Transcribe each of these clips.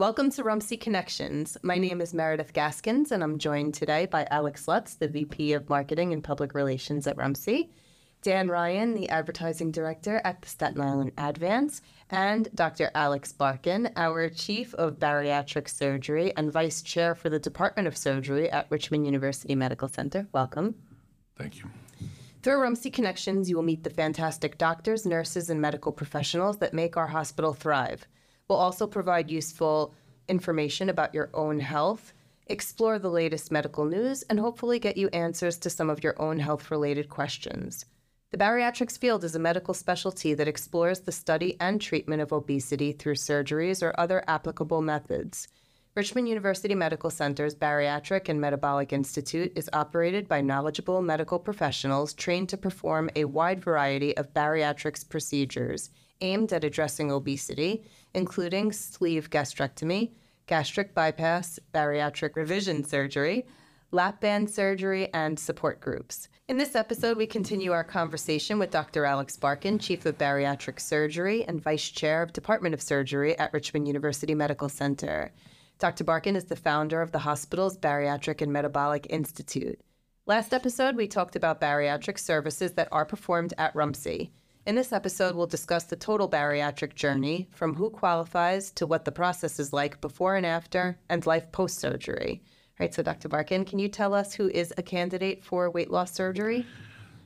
Welcome to Rumsey Connections. My name is Meredith Gaskins, and I'm joined today by Alex Lutz, the VP of Marketing and Public Relations at Rumsey, Dan Ryan, the Advertising Director at the Staten Island Advance, and Dr. Alex Barkan, our Chief of Bariatric Surgery and Vice Chair for the Department of Surgery at Richmond University Medical Center. Welcome. Thank you. Through Rumsey Connections, you will meet the fantastic doctors, nurses, and medical professionals that make our hospital thrive. We'll also provide useful information about your own health, explore the latest medical news, and hopefully get you answers to some of your own health related questions. The bariatrics field is a medical specialty that explores the study and treatment of obesity through surgeries or other applicable methods. Richmond University Medical Center's Bariatric and Metabolic Institute is operated by knowledgeable medical professionals trained to perform a wide variety of bariatrics procedures aimed at addressing obesity, including sleeve gastrectomy, gastric bypass, bariatric revision surgery, lap band surgery, and support groups. In this episode, we continue our conversation with Dr. Alex Barkan, Chief of Bariatric Surgery and Vice Chair of Department of Surgery at Richmond University Medical Center. Dr. Barkan is the founder of the hospital's Bariatric and Metabolic Institute. Last episode, we talked about bariatric services that are performed at Rumsey. In this episode, we'll discuss the total bariatric journey from who qualifies to what the process is like before and after, and life post surgery. Right, so Dr. Barkan, can you tell us who is a candidate for weight loss surgery?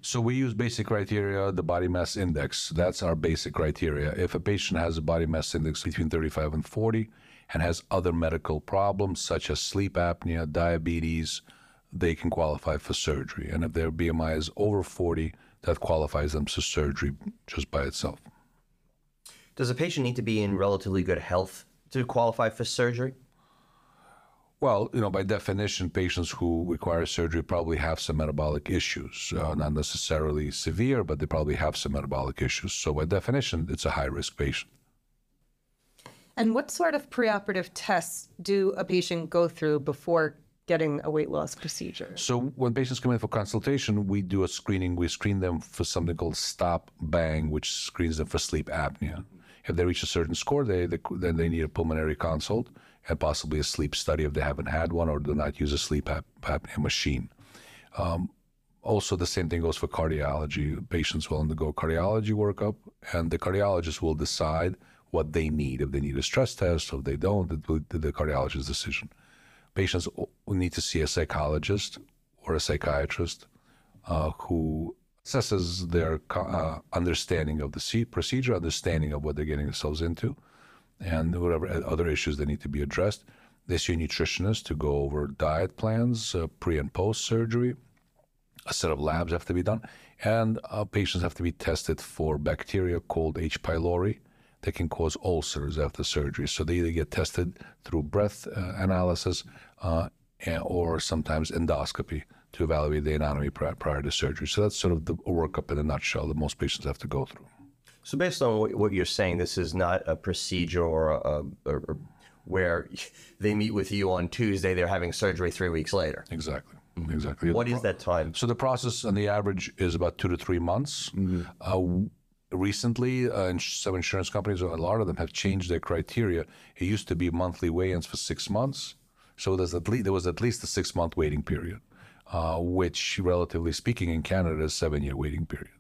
So we use basic criteria, the body mass index. That's our basic criteria. If a patient has a body mass index between 35 and 40 and has other medical problems such as sleep apnea, diabetes, they can qualify for surgery. And if their BMI is over 40, that qualifies them for surgery just by itself. Does a patient need to be in relatively good health to qualify for surgery? Well, you know, by definition, patients who require surgery probably have some metabolic issues, uh, not necessarily severe, but they probably have some metabolic issues. So, by definition, it's a high risk patient. And what sort of preoperative tests do a patient go through before getting a weight loss procedure? So, when patients come in for consultation, we do a screening. We screen them for something called stop bang, which screens them for sleep apnea. If they reach a certain score, they, they, then they need a pulmonary consult and possibly a sleep study if they haven't had one or do not use a sleep apnea machine. Um, also, the same thing goes for cardiology. Patients will undergo cardiology workup, and the cardiologist will decide what they need. If they need a stress test, or if they don't, it will be the cardiologist's decision. Patients need to see a psychologist or a psychiatrist uh, who assesses their uh, understanding of the procedure, understanding of what they're getting themselves into, and whatever other issues that need to be addressed. They see a nutritionist to go over diet plans, uh, pre and post surgery. A set of labs have to be done, and uh, patients have to be tested for bacteria called H. pylori that can cause ulcers after surgery. So they either get tested through breath uh, analysis uh, or sometimes endoscopy to evaluate the anatomy prior, prior to surgery. So that's sort of the workup in a nutshell that most patients have to go through. So, based on what you're saying, this is not a procedure or, a, a, where they meet with you on Tuesday, they're having surgery three weeks later. Exactly. Mm-hmm. Exactly. What is that time? So the process on the average is about two to three months. Mm-hmm. Uh, recently, uh, some insurance companies, a lot of them have changed their criteria. It used to be monthly weigh-ins for six months, so there's at least, there was at least a six-month waiting period, uh, which, relatively speaking, in Canada is a seven-year waiting period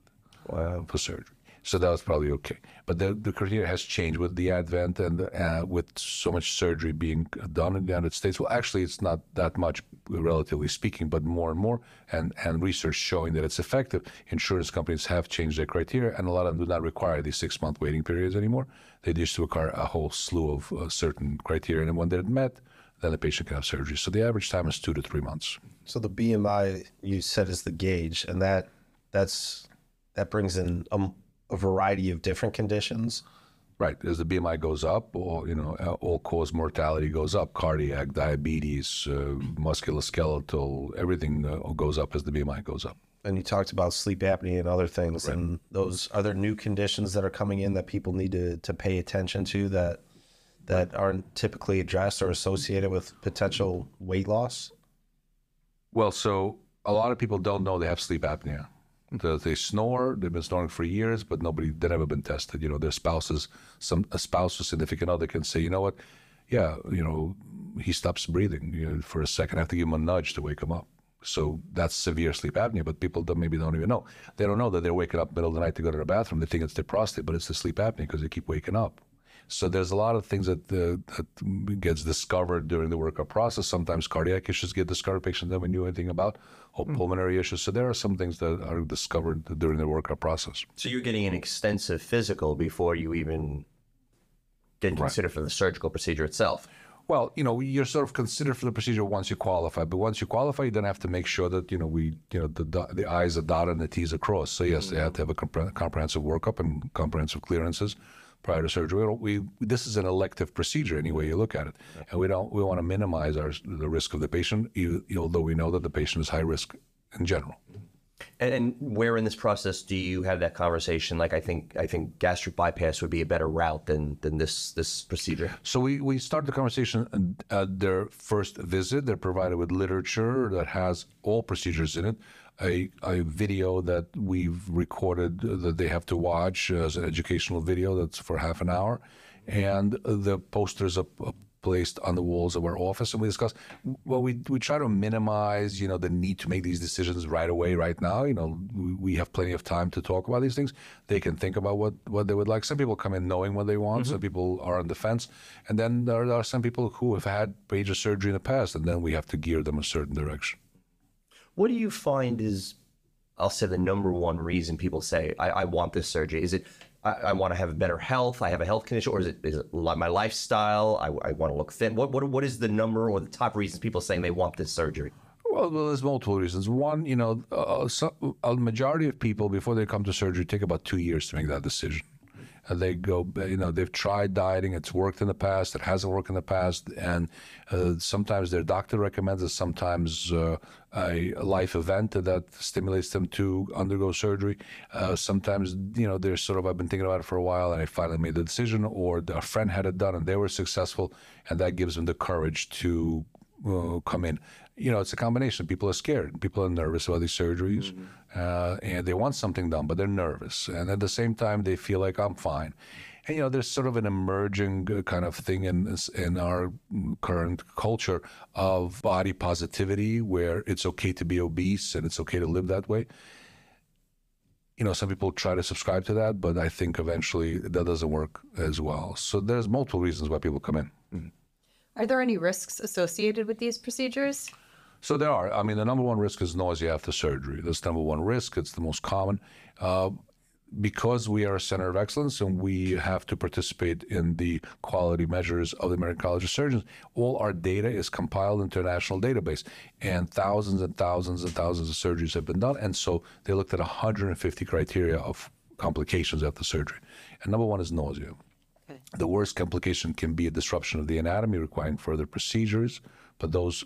wow. for surgery. So that was probably okay. But the, the criteria has changed with the advent and uh, with so much surgery being done in the United States. Well, actually, it's not that much, relatively speaking, but more and more, and, and research showing that it's effective. Insurance companies have changed their criteria, and a lot of them do not require these six month waiting periods anymore. They used to require a whole slew of uh, certain criteria, and when they're met, then the patient can have surgery. So the average time is two to three months. So the BMI you said is the gauge, and that that's that brings in um, a variety of different conditions. Right. As the BMI goes up, or you know, all cause mortality goes up, cardiac, diabetes, uh, musculoskeletal, everything uh, goes up as the BMI goes up. And you talked about sleep apnea and other things, right. and those other new conditions that are coming in that people need to, to pay attention to that that aren't typically addressed or associated with potential weight loss. Well, so a lot of people don't know they have sleep apnea. They snore. They've been snoring for years, but nobody they've never been tested. You know, their spouses, some a spouse or significant other can say, you know what, yeah, you know, he stops breathing you know, for a second. I have to give him a nudge to wake him up. So that's severe sleep apnea, but people don't, maybe don't even know. They don't know that they're waking up middle of the night to go to the bathroom. They think it's their prostate, but it's the sleep apnea because they keep waking up. So there's a lot of things that, uh, that gets discovered during the workup process. Sometimes cardiac issues get discovered patients never knew anything about, or pulmonary issues. So there are some things that are discovered during the workup process. So you're getting an extensive physical before you even get considered for the surgical procedure itself. Well, you know, you're sort of considered for the procedure once you qualify, but once you qualify, you then have to make sure that you know we, you know, the the, the I's are dotted and the T's are crossed. So yes, they have to have a compre- comprehensive workup and comprehensive clearances prior to surgery. We, we this is an elective procedure any way you look at it, and we don't we want to minimize our the risk of the patient, even, although we know that the patient is high risk in general. And, and where in this process do you have that conversation? Like I think I think gastric bypass would be a better route than than this this procedure. So we, we start the conversation at their first visit. They're provided with literature that has all procedures in it, a, a video that we've recorded uh, that they have to watch as an educational video that's for half an hour, and the posters up placed on the walls of our office and we discuss well we, we try to minimize you know the need to make these decisions right away right now. You know we, we have plenty of time to talk about these things. They can think about what what they would like. Some people come in knowing what they want. Some mm-hmm. people are on the fence. And then there are some people who have had major surgery in the past and then we have to gear them a certain direction What do you find is, I'll say, the number one reason people say, I, I want this surgery? Is it, I, I want to have better health, I have a health condition, or is it, is it my lifestyle, I, I want to look thin? What, what, what is the number or the top reasons people saying they want this surgery? Well, well, there's multiple reasons. One, you know, uh, so, a majority of people before they come to surgery take about two years to make that decision. And they go, you know, they've tried dieting, it's worked in the past, it hasn't worked in the past, and uh, sometimes their doctor recommends it, sometimes uh, a life event that stimulates them to undergo surgery. Uh, sometimes, you know, they're sort of, I've been thinking about it for a while, and I finally made the decision, or a friend had it done and they were successful, and that gives them the courage to uh, come in. You know, it's a combination. People are scared. People are nervous about these surgeries, uh, and they want something done, but they're nervous. And at the same time, they feel like I'm fine. And you know, there's sort of an emerging uh, kind of thing in this- in our current culture of body positivity, where it's okay to be obese and it's okay to live that way. You know, some people try to subscribe to that, but I think eventually that doesn't work as well. So there's multiple reasons why people come in. Are there any risks associated with these procedures? So there are. I mean, the number one risk is nausea after surgery. That's number one risk. It's the most common. Uh, because we are a center of excellence and we have to participate in the quality measures of the American College of Surgeons, all our data is compiled into a national database. And thousands and thousands and thousands of surgeries have been done. And so they looked at 150 criteria of complications after surgery. And number one is nausea. The worst complication can be a disruption of the anatomy requiring further procedures, but those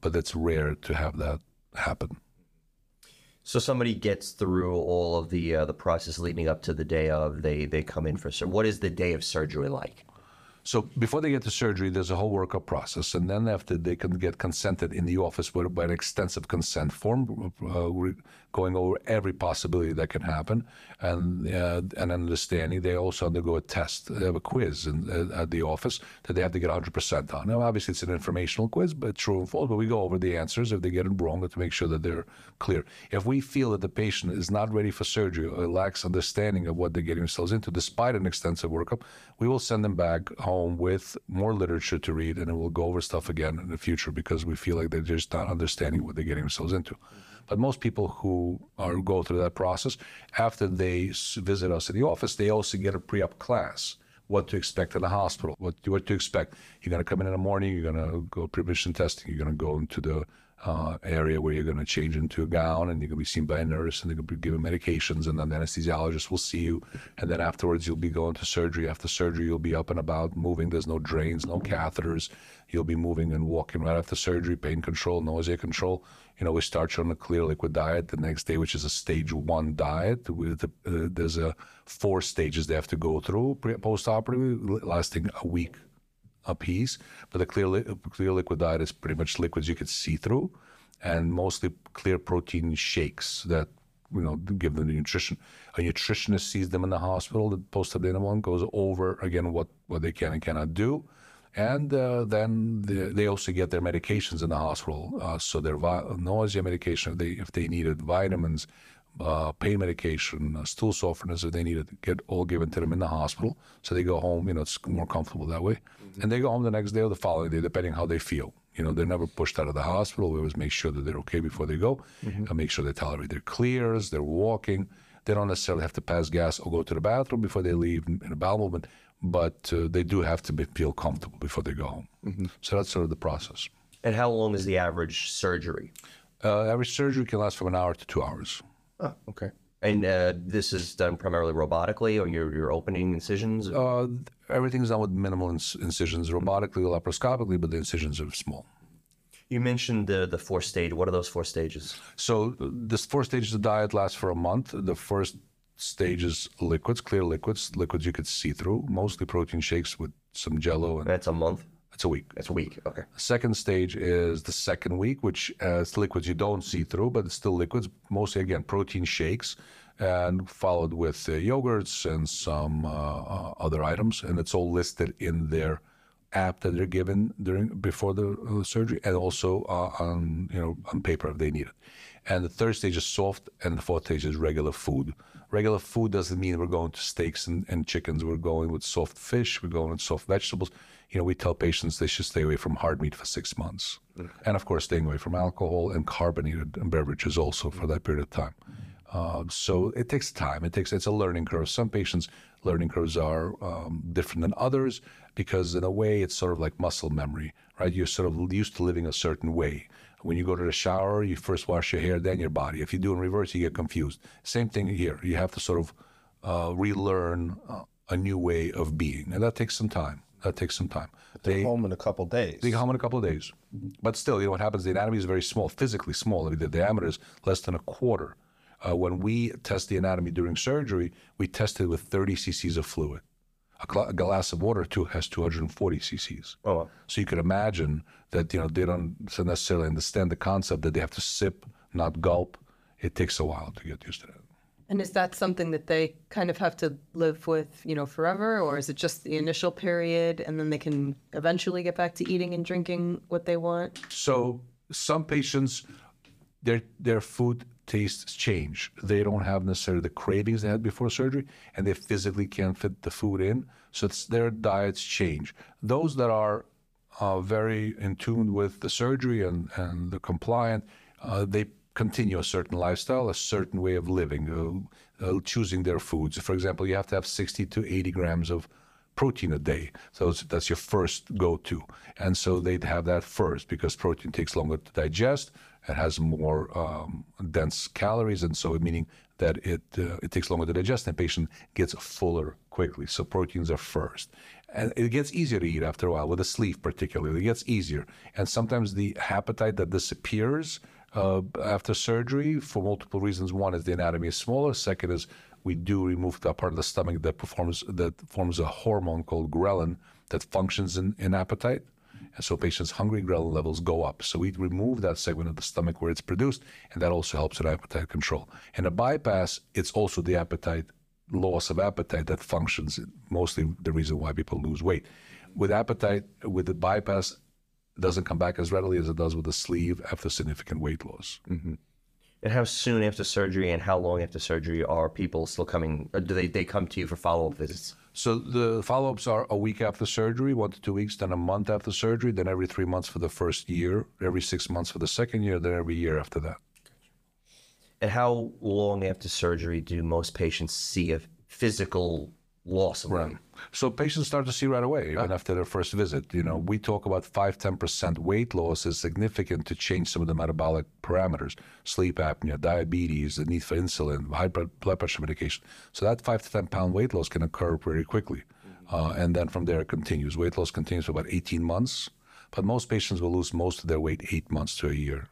but it's rare to have that happen. So somebody gets through all of the uh, the process leading up to the day of they they come in for surgery. What is the day of surgery like? So before they get to surgery, there's a whole workup process, and then after they can get consented in the office by an extensive consent form, uh, going over every possibility that can happen, and uh, and understanding. They also undergo a test, they have a quiz in, uh, at the office that they have to get 100% on. Now, obviously, it's an informational quiz, but true and false. But we go over the answers. If they get it wrong, to make sure that they're clear. If we feel that the patient is not ready for surgery or lacks understanding of what they're getting themselves into, despite an extensive workup, we will send them back home with more literature to read, and then we'll go over stuff again in the future because we feel like they're just not understanding what they're getting themselves into. Mm-hmm. But most people who are go through that process, after they visit us in the office, they also get a pre-op class. What to expect in the hospital? What what to expect? You're gonna come in in the morning. You're gonna go prevention testing. You're gonna go into the uh, area where you're going to change into a gown and you're going to be seen by a nurse and they're going to be given medications and then the anesthesiologist will see you. And then afterwards you'll be going to surgery. After surgery you'll be up and about moving. There's no drains no catheters. You'll be moving and walking right after surgery pain control nausea control. You know we start you on a clear liquid diet. The next day which is a stage one diet with uh, there's a four stages they have to go through pre- post-operatively lasting a week a piece, but the clear li- clear liquid diet is pretty much liquids you could see through, and mostly clear protein shakes that you know give them the nutrition. A nutritionist sees them in the hospital. The post op one goes over again what what they can and cannot do, And uh, then the, they also get their medications in the hospital. Uh, so their vi- nausea medication, if they, if they needed vitamins, uh, pain medication, uh, stool softeners, if they need to get all given to them in the hospital. So they go home, you know, it's more comfortable that way. And they go home the next day or the following day, depending how they feel. You know, they're never pushed out of the hospital. We always make sure that they're okay before they go, and make sure they tolerate their clears, they're walking. They don't necessarily have to pass gas or go to the bathroom before they leave in a bowel movement, but uh, they do have to be, feel comfortable before they go home. So that's sort of the process. And how long is the average surgery? Uh, average surgery can last from an hour to two hours. Oh, okay. And uh, this is done primarily robotically, or you're, you're opening incisions? Uh, everything's done with minimal ins- incisions, robotically laparoscopically, but the incisions are small. You mentioned the the four stage. What are those four stages? So this four stages of diet lasts for a month. The first stage is liquids, clear liquids, liquids you could see through, mostly protein shakes with some jello, and That's a month. It's a week. It's a week. Okay. Second stage is the second week, which has liquids you don't see through, but it's still liquids, mostly again protein shakes, and followed with uh, yogurts and some uh, uh, other items, and it's all listed in their app that they're given during before the uh, surgery, and also uh, on you know on paper if they need it. And the third stage is soft, and the fourth stage is regular food. Regular food doesn't mean we're going to steaks and, and chickens. We're going with soft fish. We're going with soft vegetables. You know, we tell patients they should stay away from hard meat for six months, and of course, staying away from alcohol and carbonated beverages also for that period of time. Uh, so it takes time. It takes it's a learning curve. Some patients' learning curves are um, different than others because, in a way, it's sort of like muscle memory, right? You're sort of used to living a certain way. When you go to the shower, you first wash your hair, then your body. If you do in reverse, you get confused. Same thing here. You have to sort of uh, relearn uh, a new way of being, and that takes some time. That takes some time. They Home in a couple days. they home in a couple of days. But still, you know what happens? The anatomy is very small, physically small. I mean, the diameter is less than a quarter. Uh, when we test the anatomy during surgery, we test it with 30 cc's of fluid. A, gla- a glass of water too has 240 cc's. Oh, wow. So you could imagine that you know they don't necessarily understand the concept that they have to sip, not gulp. It takes a while to get used to that. And is that something that they kind of have to live with, you know, forever, or is it just the initial period and then they can eventually get back to eating and drinking what they want? So some patients, their their food tastes change. They don't have necessarily the cravings they had before surgery, and they physically can't fit the food in. So it's their diets change. Those that are uh, very in tune with the surgery and and the compliant, uh, they continue a certain lifestyle, a certain way of living, uh, uh, choosing their foods. For example, you have to have 60 to 80 grams of protein a day. So that's your first go-to. And so they'd have that first because protein takes longer to digest. It has more um, dense calories, and so meaning that it uh, it takes longer to digest, and the patient gets fuller quickly. So proteins are first, and it gets easier to eat after a while with a sleeve, particularly. It gets easier, and sometimes the appetite that disappears uh, after surgery for multiple reasons. One is the anatomy is smaller. Second is we do remove that part of the stomach that performs that forms a hormone called ghrelin that functions in, in appetite. And so patients' hungry ghrelin levels go up. So we remove that segment of the stomach where it's produced, and that also helps with appetite control. In a bypass, it's also the appetite loss of appetite that functions mostly the reason why people lose weight. With appetite, with the bypass, doesn't come back as readily as it does with the sleeve after significant weight loss. Mm-hmm. And how soon after surgery and how long after surgery are people still coming? Or do they, they come to you for follow up visits? So the follow-ups are a week after surgery, one to two weeks, then a month after surgery, then every three months for the first year, every six months for the second year, then every year after that. And how long after surgery do most patients see a physical loss of weight? So patients start to see right away, even after their first visit. You know, we talk about 5 10% weight loss is significant to change some of the metabolic parameters, sleep apnea, diabetes, the need for insulin, high blood pressure medication. So that 5 to 10 pound weight loss can occur very quickly. Uh, and then from there it continues. Weight loss continues for about 18 months, but most patients will lose most of their weight eight months to a year.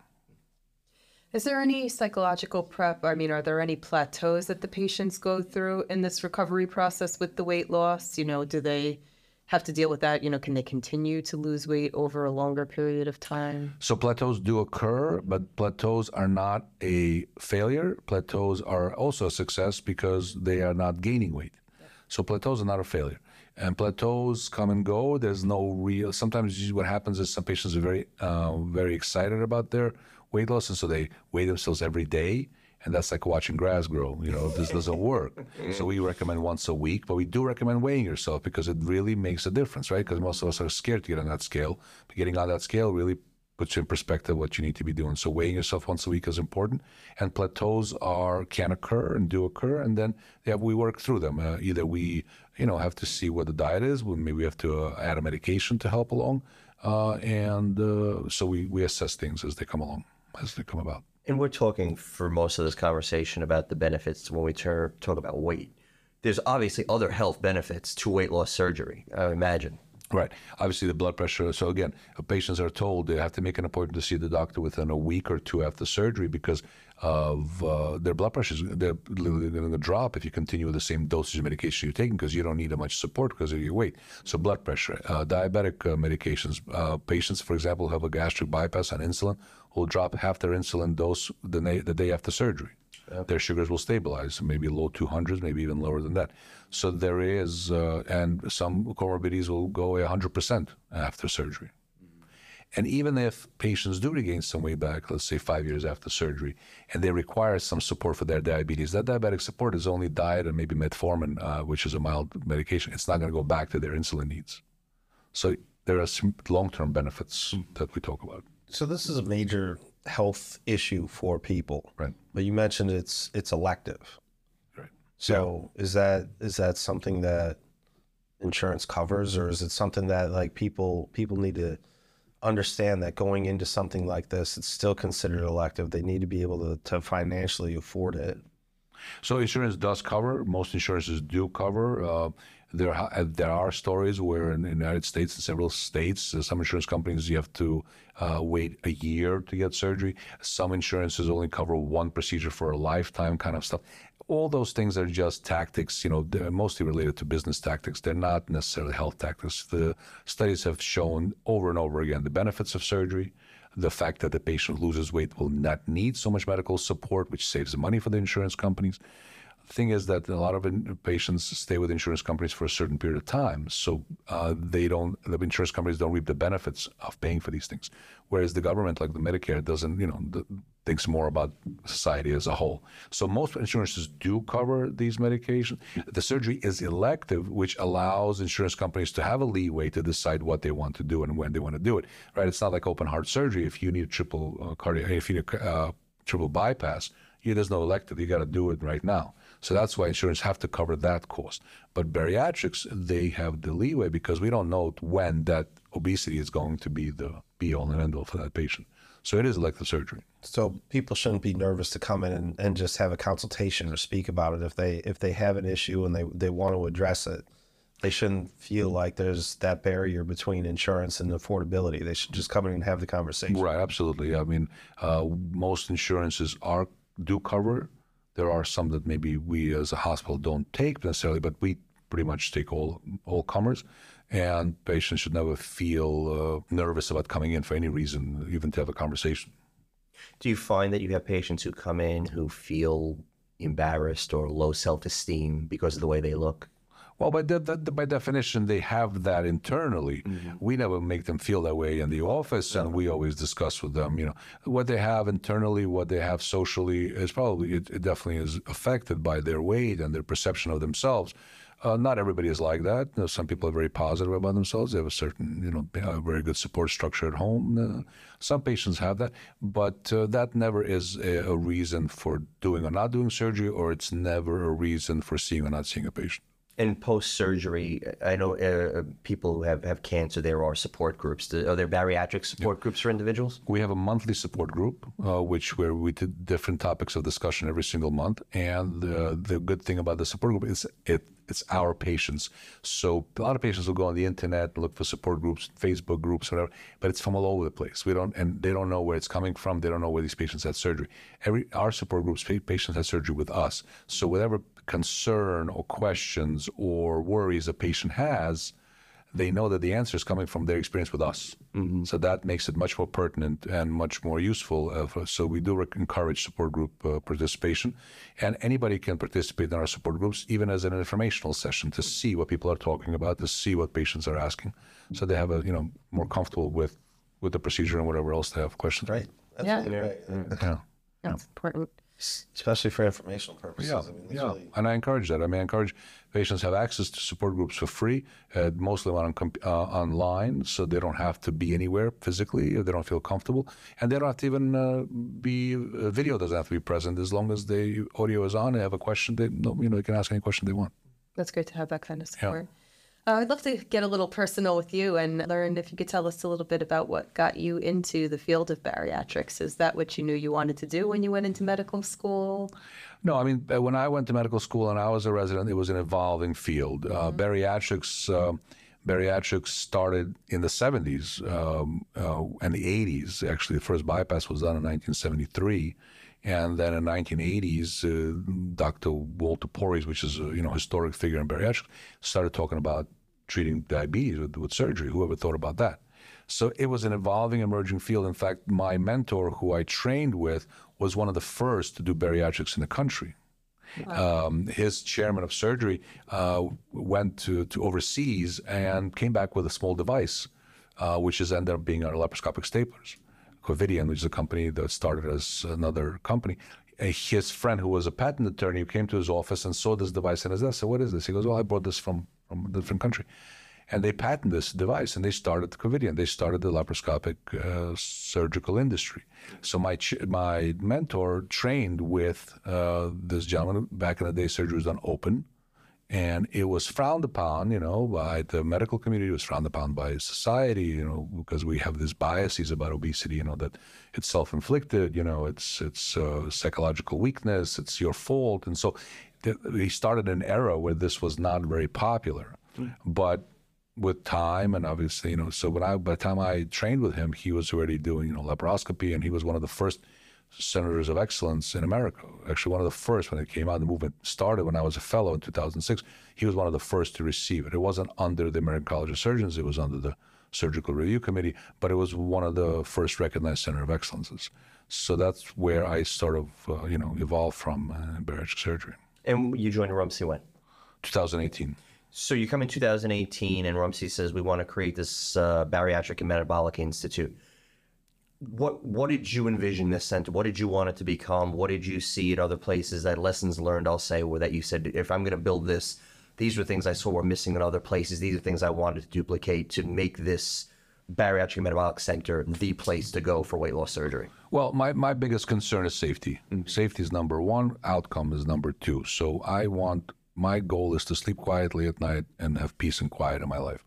Is there any psychological prep? I mean, are there any plateaus that the patients go through in this recovery process with the weight loss? You know, do they have to deal with that? You know, can they continue to lose weight over a longer period of time? So plateaus do occur, but plateaus are not a failure. Plateaus are also a success because they are not gaining weight. So plateaus are not a failure. And plateaus come and go. There's no real. Sometimes what happens is some patients are very, uh, very excited about their weight loss, and so they weigh themselves every day, and that's like watching grass grow. You know, this doesn't work. so we recommend once a week, but we do recommend weighing yourself because it really makes a difference, right? Because most of us are scared to get on that scale, but getting on that scale really puts you in perspective what you need to be doing. So weighing yourself once a week is important, and plateaus are can occur and do occur, and then yeah, we work through them. Uh, either we, you know, have to see what the diet is. We maybe we have to uh, add a medication to help along, uh, and uh, so we we assess things as they come along, as they come about. And we're talking for most of this conversation about the benefits when we tur- talk about weight. There's obviously other health benefits to weight loss surgery, I imagine. Right. Obviously, the blood pressure. So again, uh, patients are told they have to make an appointment to see the doctor within a week or two after surgery because of uh, their blood pressure is they're literally going to drop if you continue with the same dosage of medication you're taking because you don't need that much support because of your weight. So blood pressure, uh, diabetic uh, medications. Uh, patients, for example, who have a gastric bypass on insulin will drop half their insulin dose the, na- the day after surgery. Their sugars will stabilize, maybe low 200s, maybe even lower than that. So there is, uh, and some comorbidities will go 100% after surgery. And even if patients do regain some weight back, let's say five years after surgery, and they require some support for their diabetes, that diabetic support is only diet and maybe metformin, uh, which is a mild medication. It's not going to go back to their insulin needs. So there are some long-term benefits that we talk about. So this is a major health issue for people. Right. But you mentioned it's it's elective. Right. So is that is that something that insurance covers or is it something that like people people need to understand that going into something like this it's still considered elective. They need to be able to, to financially afford it. So insurance does cover. Most insurances do cover. Uh, there, ha- uh, there are stories where in the United States, in several states, uh, some insurance companies you have to uh, wait a year to get surgery. Some insurances only cover one procedure for a lifetime, kind of stuff. All those things are just tactics, you know, they're mostly related to business tactics. They're not necessarily health tactics. The studies have shown over and over again the benefits of surgery, the fact that the patient loses weight will not need so much medical support, which saves money for the insurance companies. The thing is that a lot of patients stay with insurance companies for a certain period of time, so uh, they don't. The insurance companies don't reap the benefits of paying for these things, whereas the government, like the Medicare, doesn't. You know, th- thinks more about society as a whole. So most insurances do cover these medications. The surgery is elective, which allows insurance companies to have a leeway to decide what they want to do and when they want to do it. Right? It's not like open heart surgery. If you need triple uh, cardiac, if you need a uh, triple bypass, yeah, there's no elective. You got to do it right now. So that's why insurance have to cover that cost. But bariatrics, they have the leeway because we don't know when that obesity is going to be the be all and end all for that patient. So it is elective surgery. So people shouldn't be nervous to come in and, and just have a consultation or speak about it if they if they have an issue and they, they want to address it. They shouldn't feel like there's that barrier between insurance and affordability. They should just come in and have the conversation. Right, absolutely. I mean, uh, most insurances are do cover. There are some that maybe we as a hospital don't take necessarily, but we pretty much take all all comers. And patients should never feel uh, nervous about coming in for any reason, even to have a conversation. Do you find that you have patients who come in who feel embarrassed or low self esteem because of the way they look? Well, by, de- de- by definition, they have that internally. We never make them feel that way in the office, and we always discuss with them, you know, what they have internally, what they have socially is probably, it, it definitely is affected by their weight and their perception of themselves. Uh, not everybody is like that. You know, some people are very positive about themselves. They have a certain, you know, a very good support structure at home. Uh, some patients have that, but uh, that never is a, a reason for doing or not doing surgery, or it's never a reason for seeing or not seeing a patient. And post surgery, I know uh, people who have, have cancer, there are support groups. Are there bariatric support groups for individuals? We have a monthly support group, uh, which where we did different topics of discussion every single month. And uh, the good thing about the support group is it it's our patients. So a lot of patients will go on the internet and look for support groups, Facebook groups, whatever. But it's from all over the place. We don't, and they don't know where it's coming from. They don't know where these patients had surgery. Every our support groups, patients had surgery with us. So whatever concern or questions or worries a patient has, they know that the answer is coming from their experience with us. So that makes it much more pertinent and much more useful. Uh, for, so we do rec- encourage support group uh, participation, and anybody can participate in our support groups, even as an informational session, to see what people are talking about, to see what patients are asking, so they have a you know more comfortable with with the procedure and whatever else they have questions. Right. That's Yeah. really great. Yeah. That's important. Especially for informational purposes. Yeah, I mean, yeah, really- and I encourage that. I mean, I encourage patients have access to support groups for free, uh, mostly on com- uh, online, so they don't have to be anywhere physically if they don't feel comfortable, and they don't have to even uh, be uh, video doesn't have to be present as long as the audio is on. They have a question, they you know they can ask any question they want. That's great to have that kind of support. Uh, I'd love to get a little personal with you and learn if you could tell us a little bit about what got you into the field of bariatrics. Is that what you knew you wanted to do when you went into medical school? No, I mean, uh, when I went to medical school and I was a resident, it was an evolving field. Uh, bariatrics, uh, bariatrics started in the 70s um, uh, and the 80s. Actually, the first bypass was done in 1973. And then in 1980s, uh, Dr. Walter Pories, which is a you know historic figure in bariatrics, started talking about treating diabetes with, with surgery. Whoever thought about that? So it was an evolving, emerging field. In fact, my mentor, who I trained with, was one of the first to do bariatrics in the country. Um, his chairman of surgery uh, went to, to overseas and came back with a small device, uh, which has ended up being our laparoscopic staplers. Covidien, which is a company that started as another company. Uh, His friend, who was a patent attorney, came to his office and saw this device and his desk. said, "What is this?" He goes, "Well, I brought this from from a different country." and they patented this device and they started Covidien. They started the laparoscopic uh, surgical industry. So my ch- my mentor trained with uh, this gentleman. Back in the day, surgery was done open, and it was frowned upon, you know, by the medical community. It was frowned upon by society, you know, because we have these biases about obesity, you know, that it's self-inflicted, you know, it's it's uh, psychological weakness, it's your fault, and so th- he started an era where this was not very popular, but with time and obviously, you know, so when I by the time I trained with him, he was already doing, you know, laparoscopy and he was one of the first centers of excellence in America. Actually, one of the first when it came out, the movement started when I was a fellow in 2006. He was one of the first to receive it. It wasn't under the American College of Surgeons, it was under the Surgical Review Committee, but it was one of the first recognized center of excellences. So that's where I sort of, uh, you know, evolved from uh, bariatric surgery. And you joined Rumsey when? 2018. So you come in 2018, and Rumsey says we want to create this uh, bariatric and metabolic institute. What what did you envision this center? What did you want it to become? What did you see at other places? That lessons learned, I'll say, were that you said, if I'm going to build this, these were things I saw were missing in other places. These are things I wanted to duplicate to make this bariatric metabolic center the place to go for weight loss surgery. Well, my, my biggest concern is safety. Mm. Safety is number one, outcome is number two. So I want, my goal is to sleep quietly at night and have peace and quiet in my life.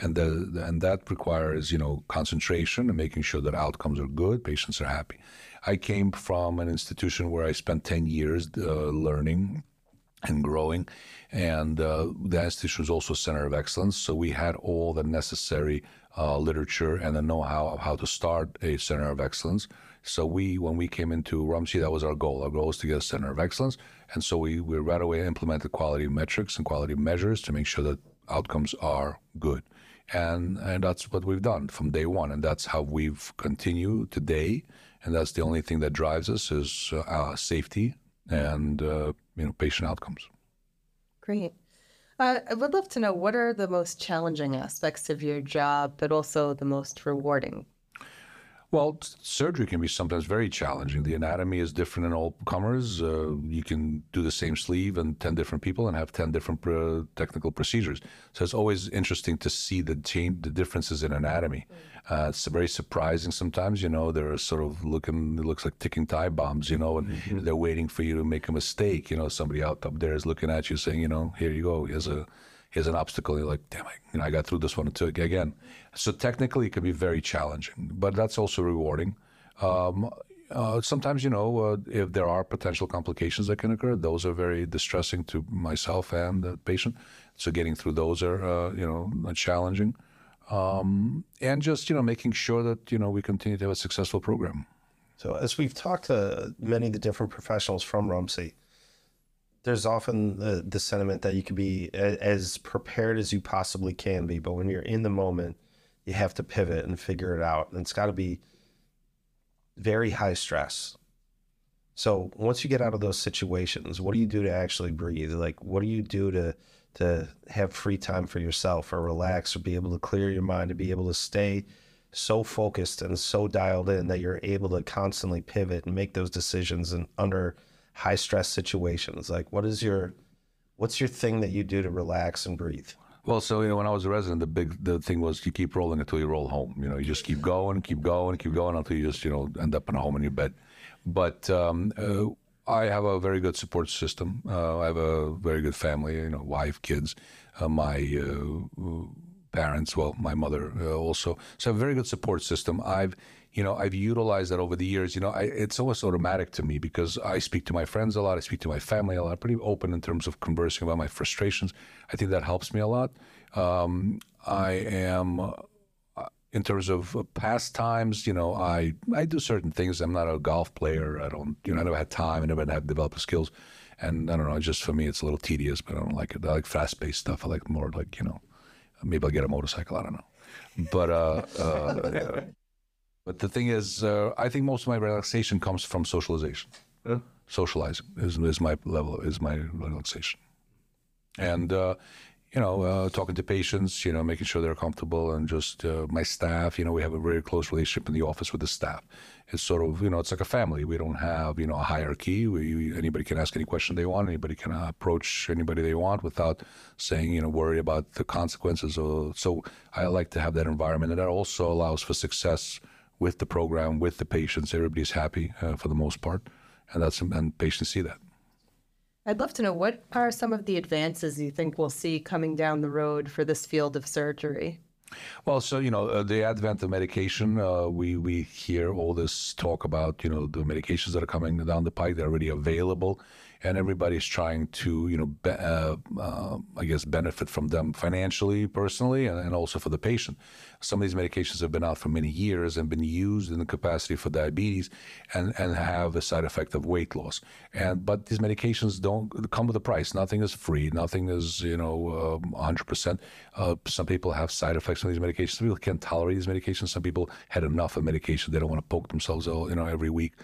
And, the, and that requires, you know, concentration and making sure that outcomes are good, patients are happy. I came from an institution where I spent 10 years uh, learning and growing. And uh, the institution was also a center of excellence. So we had all the necessary uh, literature and the know-how of how to start a center of excellence. So we, when we came into Rumsey, that was our goal. Our goal was to get a center of excellence. And so we, we right away implemented quality metrics and quality measures to make sure that outcomes are good. And, and that's what we've done from day one. And that's how we've continued today. And that's the only thing that drives us is uh, safety and uh, you know patient outcomes. Great. Uh, I would love to know what are the most challenging aspects of your job, but also the most rewarding. Well, surgery can be sometimes very challenging. The anatomy is different in all comers. Uh, you can do the same sleeve in 10 different people and have 10 different technical procedures. So it's always interesting to see the change, the differences in anatomy. Uh, it's very surprising sometimes, you know, they're sort of looking, it looks like ticking time bombs, you know, and they're waiting for you to make a mistake. You know, somebody out up there is looking at you saying, you know, here you go, here's a, here's an obstacle. You're like, damn, I, you know, I got through this one and it again. So technically, it can be very challenging, but that's also rewarding. Um, uh, sometimes, you know, uh, if there are potential complications that can occur, those are very distressing to myself and the patient. So getting through those are, uh, you know, challenging. Um, and just, you know, making sure that, you know, we continue to have a successful program. So, as we've talked to many of the different professionals from Rumsey, there's often the, the sentiment that you can be as prepared as you possibly can be, but when you're in the moment, you have to pivot and figure it out. And it's got to be very high stress. So once you get out of those situations, what do you do to actually breathe? Like, what do you do to to have free time for yourself or relax or be able to clear your mind to be able to stay so focused and so dialed in that you're able to constantly pivot and make those decisions and under high stress situations? Like, what is your what's your thing that you do to relax and breathe? Well, so you know, when I was a resident, the big the thing was you keep rolling until you roll home. You know, you just keep going, keep going, keep going until you just you know end up in a home in your bed. But um, uh, I have a very good support system. Uh, I have a very good family. You know, wife, kids, uh, my uh, parents. Well, my mother uh, also. So a very good support system. I've you know I've utilized that over the years. You know, I, it's almost automatic to me because I speak to my friends a lot. I speak to my family a lot. I'm pretty open in terms of conversing about my frustrations. I think that helps me a lot. Um, I am uh, in terms of pastimes, you know, I I do certain things. I'm not a golf player. I don't, you know, I never had time. I never had developed skills, and I don't know. Just for me, it's a little tedious. But I don't like it. I like fast paced stuff. I like more like you know, maybe I'll get a motorcycle. I don't know, but uh, uh but the thing is, uh, I think most of my relaxation comes from socialization. Socializing is is my level is my relaxation, and uh, you know, uh, talking to patients, you know, making sure they're comfortable, and just uh, my staff. You know, we have a very close relationship in the office with the staff. It's sort of, you know, it's like a family. We don't have, you know, a hierarchy. We, anybody can ask any question they want. Anybody can approach anybody they want without saying, you know, worry about the consequences. Or, so I like to have that environment, and that also allows for success with the program, with the patients. Everybody's happy uh, for the most part, and that's and patients see that. I'd love to know what are some of the advances you think we'll see coming down the road for this field of surgery? Well, so you know, uh, the advent of medication, uh, we we hear all this talk about you know the medications that are coming down the pike. They're already available, and everybody's trying to you know be, uh, uh, I guess benefit from them financially, personally, and, and, also for the patient. Some of these medications have been out for many years and been used in the capacity for diabetes, and and have a side effect of weight loss. And but these medications don't come with a price. Nothing is free. Nothing is you know 100 uh, percent. Some people have side effects on these medications. Some people can't tolerate these medications. Some people had enough of medication. They don't want to poke themselves all you know every week.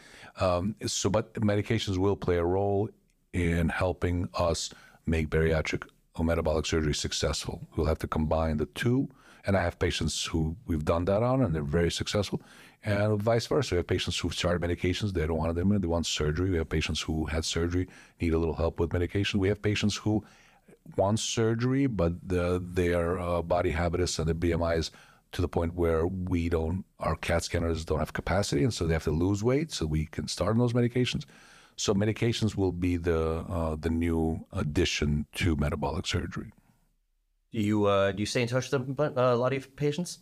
Um, so, but medications will play a role in helping us make bariatric or metabolic surgery successful. We'll have to combine the two. And I have patients who we've done that on, and they're very successful. And vice versa. We have patients who've started medications, they don't want them, they want surgery. We have patients who had surgery, need a little help with medication. We have patients who want surgery, but the, their uh, body habitus and their BMI is to the point where we don't, our CAT scanners don't have capacity, and so they have to lose weight so we can start on those medications. So medications will be the uh, the new addition to metabolic surgery. Do you uh, do you stay in touch with uh, a lot of patients?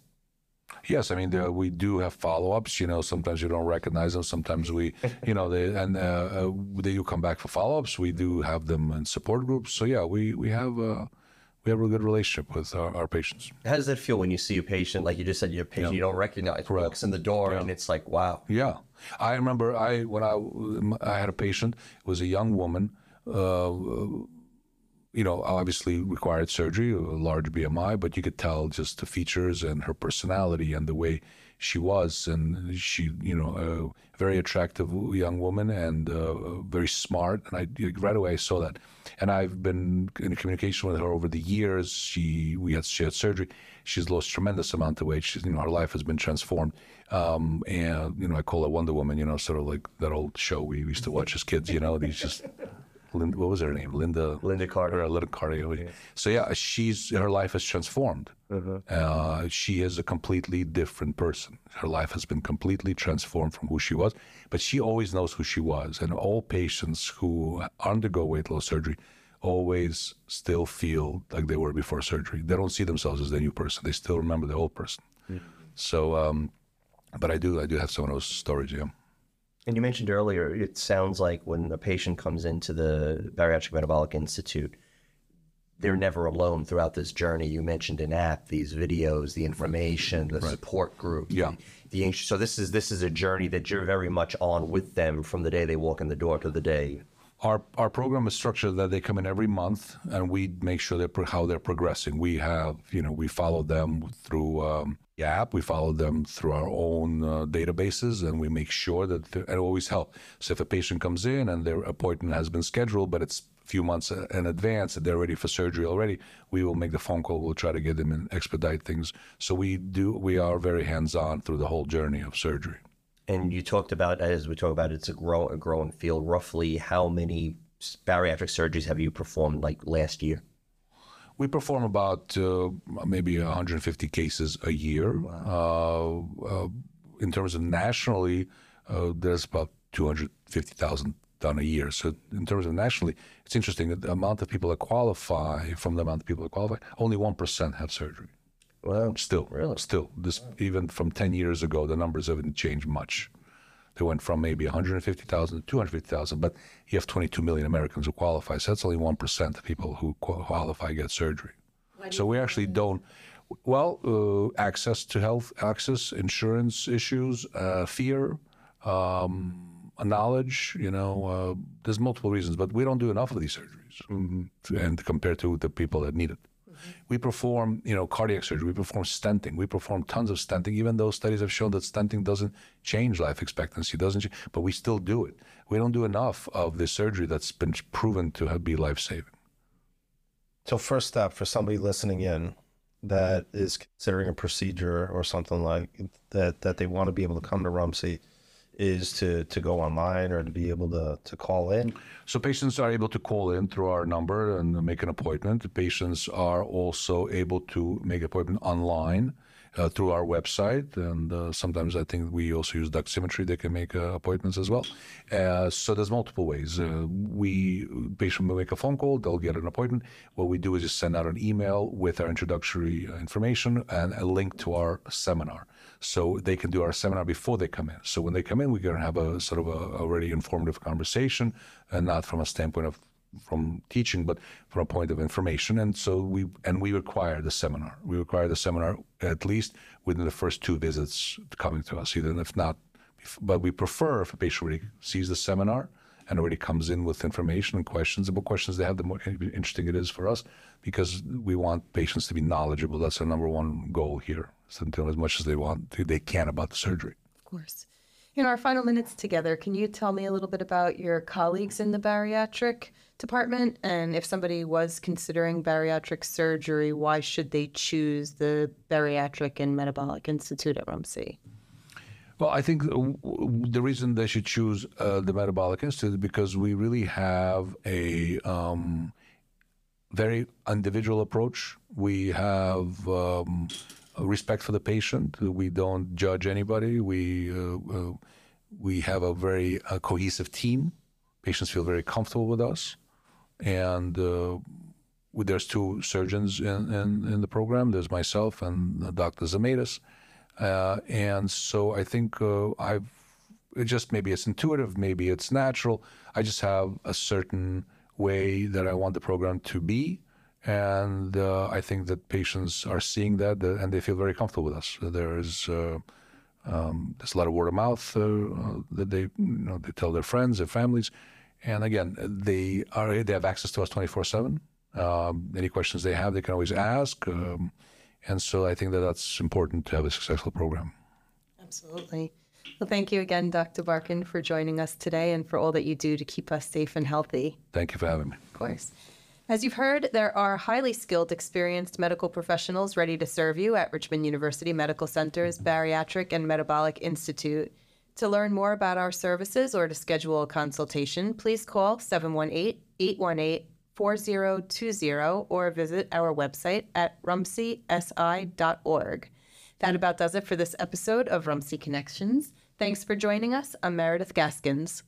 Yes, I mean the, we do have follow-ups. You know, sometimes you don't recognize them. Sometimes we, you know, they and uh, uh, they do come back for follow-ups. We do have them in support groups. So yeah, we we have uh, we have a good relationship with our, our, patients. How does that feel when you see a patient, like you just said, your patient yeah. you don't recognize, Correct. walks in the door, yeah. and it's like, wow. Yeah, I remember I when I I had a patient. It was a young woman. Uh, you know, obviously required surgery, a large BMI, but you could tell just the features and her personality and the way she was, and she, you know, a very attractive young woman and uh, very smart. And I right away I saw that, and I've been in communication with her over the years. She we had she had surgery. She's lost tremendous amount of weight. She's, you know, her life has been transformed. Um, and you know, I call her Wonder Woman. You know, sort of like that old show we used to watch as kids. You know, these just Linda, what was her name? Linda. Linda Carter. Or Lynda Carter. Yeah. So yeah, she's her life has transformed. Uh-huh. Uh, she is a completely different person. Her life has been completely transformed from who she was. But she always knows who she was, and all patients who undergo weight loss surgery always still feel like they were before surgery. They don't see themselves as the new person. They still remember the old person. Mm-hmm. So, um, but I do, I do have some of those stories. Yeah. And you mentioned earlier, it sounds like when a patient comes into the Bariatric Metabolic Institute, they're never alone throughout this journey. You mentioned an app, these videos, the information, the right. support group. Yeah. The, the, so this is this is a journey that you're very much on with them from the day they walk in the door to the day. Our, our program is structured that they come in every month and we make sure they're, pro- how they're progressing. We have, you know, we follow them through um, app, we follow them through our own uh, databases, and we make sure that it always help. So if a patient comes in and their appointment has been scheduled, but it's a few months uh, in advance and they're ready for surgery already, we will make the phone call. We'll try to get them and expedite things. So we do, we are very hands-on through the whole journey of surgery. And you talked about, as we talk about, it's a grow a growing field. Roughly, how many bariatric surgeries have you performed like last year? We perform about uh, maybe 150 cases a year. Uh, uh, in terms of nationally, uh, there's about 250,000 done a year. So in terms of nationally, it's interesting that the amount of people that qualify from the amount of people that qualify, only one percent have surgery. Well, Still, Really? still, this even from 10 years ago, the numbers haven't changed much. They went from maybe 150,000 to 250,000, but you have 22 million Americans who qualify. So that's only 1% of people who qualify get surgery. So we actually don't, well, uh, access to health, access, insurance issues, uh, fear, um, knowledge, you know, uh, there's multiple reasons, but we don't do enough of these surgeries and compared to the people that need it. We perform, you know, cardiac surgery. We perform stenting. We perform tons of stenting, even though studies have shown that stenting doesn't change life expectancy, doesn't, ch- but we still do it. We don't do enough of the surgery that's been proven to have, be life saving. So first step for somebody listening in that is considering a procedure or something like that that they want to be able to come to Rumsey is to to go online or to be able to to call in. So patients are able to call in through our number and make an appointment. Patients are also able to make appointment online uh, through our website, and uh, sometimes I think we also use Doximity. They can make uh, appointments as well. Uh, so there's multiple ways. Uh, we patient will make a phone call, they'll get an appointment. What we do is just send out an email with our introductory information and a link to our seminar so they can do our seminar before they come in. So when they come in, we're going to have a sort of a already informative conversation, and not from a standpoint of from teaching, but from a point of information. And so we and we require the seminar. We require the seminar at least within the first two visits coming to us. Either if not, but we prefer if a patient already sees the seminar and already comes in with information and questions. The more questions they have, the more interesting it is for us because we want patients to be knowledgeable. That's our number one goal here. So know as much as they want, they can about the surgery. Of course. In our final minutes together, can you tell me a little bit about your colleagues in the bariatric department? And if somebody was considering bariatric surgery, why should they choose the Bariatric and Metabolic Institute at Rumsey? Well, I think the reason they should choose uh, the Metabolic Institute is because we really have a um, very individual approach. We have um, respect for the patient. We don't judge anybody. We uh, uh, we have a very uh, cohesive team. Patients feel very comfortable with us, and uh, there's two surgeons in, in, in the program. There's myself and Dr. Zamedis. Uh, and so I think uh, I've it just maybe it's intuitive, maybe it's natural. I just have a certain way that I want the program to be, and uh, I think that patients are seeing that uh, and they feel very comfortable with us. There is uh, um, there's a lot of word of mouth uh, that they you know they tell their friends, their families, and again they are they have access to us twenty four seven. Um, Any questions they have, they can always ask. Um, and so I think that that's important to have a successful program. Absolutely. Well, thank you again, Dr. Barkan, for joining us today and for all that you do to keep us safe and healthy. Thank you for having me. Of course. As you've heard, there are highly skilled, experienced medical professionals ready to serve you at Richmond University Medical Center's Bariatric and Metabolic Institute. To learn more about our services or to schedule a consultation, please call 718 818 4020 or visit our website at rumcsi.org. That about does it for this episode of Rumsey Connections. Thanks for joining us. I'm Meredith Gaskins.